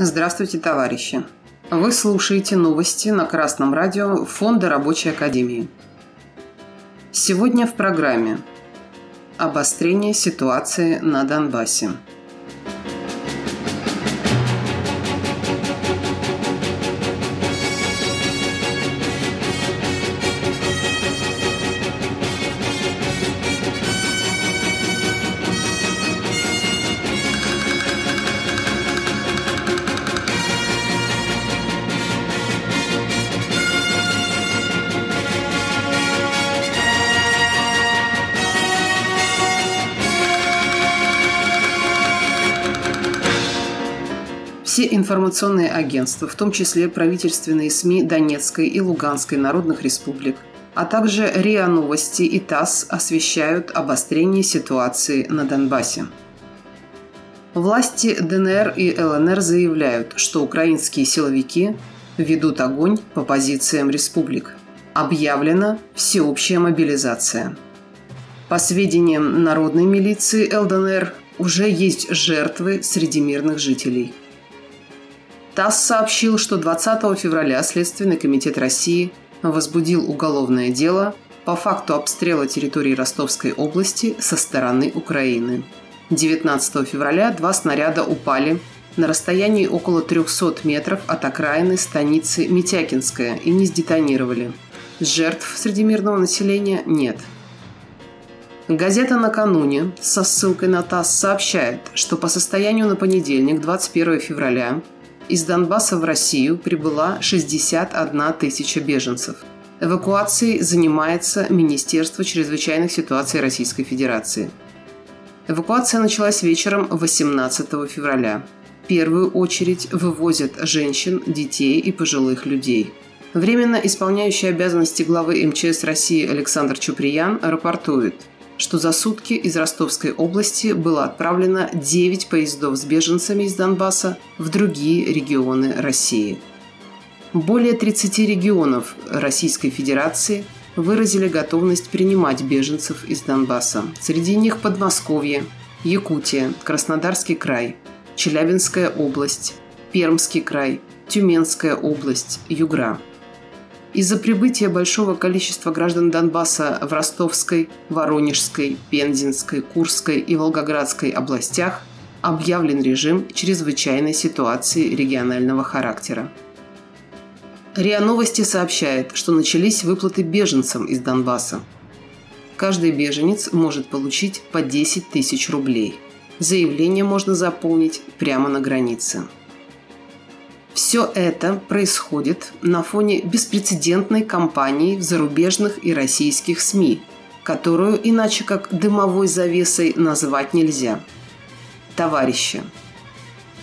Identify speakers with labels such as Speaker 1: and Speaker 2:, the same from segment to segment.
Speaker 1: Здравствуйте, товарищи! Вы слушаете новости на Красном радио Фонда Рабочей Академии. Сегодня в программе Обострение ситуации на Донбассе – Все информационные агентства, в том числе правительственные СМИ Донецкой и Луганской народных республик, а также РИА Новости и ТАСС освещают обострение ситуации на Донбассе. Власти ДНР и ЛНР заявляют, что украинские силовики ведут огонь по позициям республик. Объявлена всеобщая мобилизация. По сведениям народной милиции ЛДНР, уже есть жертвы среди мирных жителей – ТАСС сообщил, что 20 февраля Следственный комитет России возбудил уголовное дело по факту обстрела территории Ростовской области со стороны Украины. 19 февраля два снаряда упали на расстоянии около 300 метров от окраины станицы Митякинская и не сдетонировали. Жертв среди мирного населения нет. Газета накануне со ссылкой на ТАСС сообщает, что по состоянию на понедельник, 21 февраля, из Донбасса в Россию прибыла 61 тысяча беженцев. Эвакуацией занимается Министерство чрезвычайных ситуаций Российской Федерации. Эвакуация началась вечером 18 февраля. В первую очередь вывозят женщин, детей и пожилых людей. Временно исполняющий обязанности главы МЧС России Александр Чуприян рапортует – что за сутки из Ростовской области было отправлено 9 поездов с беженцами из Донбасса в другие регионы России. Более 30 регионов Российской Федерации выразили готовность принимать беженцев из Донбасса. Среди них Подмосковье, Якутия, Краснодарский край, Челябинская область, Пермский край, Тюменская область, Югра – из-за прибытия большого количества граждан Донбасса в Ростовской, Воронежской, Пензенской, Курской и Волгоградской областях объявлен режим чрезвычайной ситуации регионального характера. РИА Новости сообщает, что начались выплаты беженцам из Донбасса. Каждый беженец может получить по 10 тысяч рублей. Заявление можно заполнить прямо на границе. Все это происходит на фоне беспрецедентной кампании в зарубежных и российских СМИ, которую иначе как дымовой завесой назвать нельзя. Товарищи,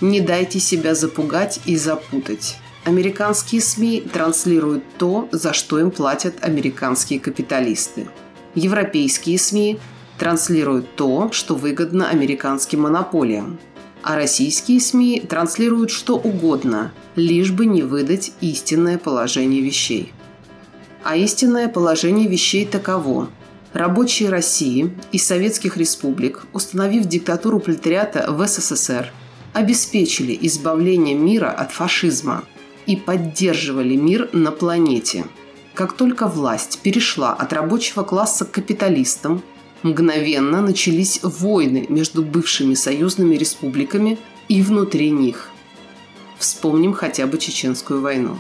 Speaker 1: не дайте себя запугать и запутать. Американские СМИ транслируют то, за что им платят американские капиталисты. Европейские СМИ транслируют то, что выгодно американским монополиям а российские СМИ транслируют что угодно, лишь бы не выдать истинное положение вещей. А истинное положение вещей таково. Рабочие России и советских республик, установив диктатуру пролетариата в СССР, обеспечили избавление мира от фашизма и поддерживали мир на планете. Как только власть перешла от рабочего класса к капиталистам – Мгновенно начались войны между бывшими союзными республиками и внутри них. Вспомним хотя бы Чеченскую войну.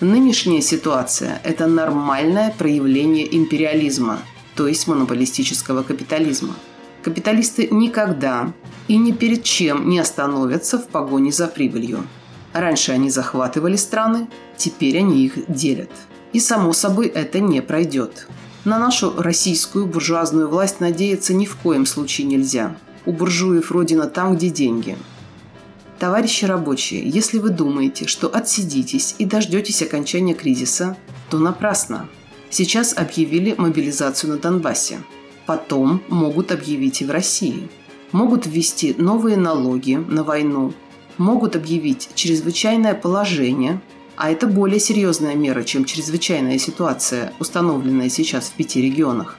Speaker 1: Нынешняя ситуация – это нормальное проявление империализма, то есть монополистического капитализма. Капиталисты никогда и ни перед чем не остановятся в погоне за прибылью. Раньше они захватывали страны, теперь они их делят. И само собой это не пройдет. На нашу российскую буржуазную власть надеяться ни в коем случае нельзя. У буржуев родина там, где деньги. Товарищи рабочие, если вы думаете, что отсидитесь и дождетесь окончания кризиса, то напрасно. Сейчас объявили мобилизацию на Донбассе. Потом могут объявить и в России. Могут ввести новые налоги на войну. Могут объявить чрезвычайное положение – а это более серьезная мера, чем чрезвычайная ситуация, установленная сейчас в пяти регионах.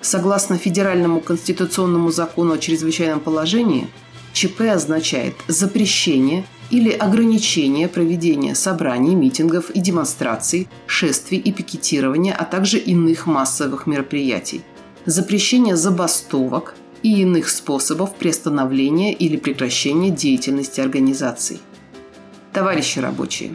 Speaker 1: Согласно Федеральному конституционному закону о чрезвычайном положении, ЧП означает запрещение или ограничение проведения собраний, митингов и демонстраций, шествий и пикетирования, а также иных массовых мероприятий, запрещение забастовок и иных способов приостановления или прекращения деятельности организаций. Товарищи рабочие,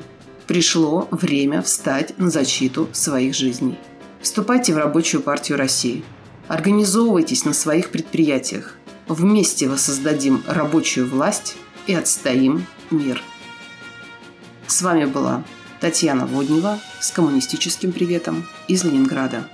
Speaker 1: пришло время встать на защиту своих жизней. Вступайте в Рабочую партию России. Организовывайтесь на своих предприятиях. Вместе воссоздадим рабочую власть и отстоим мир. С вами была Татьяна Воднева с коммунистическим приветом из Ленинграда.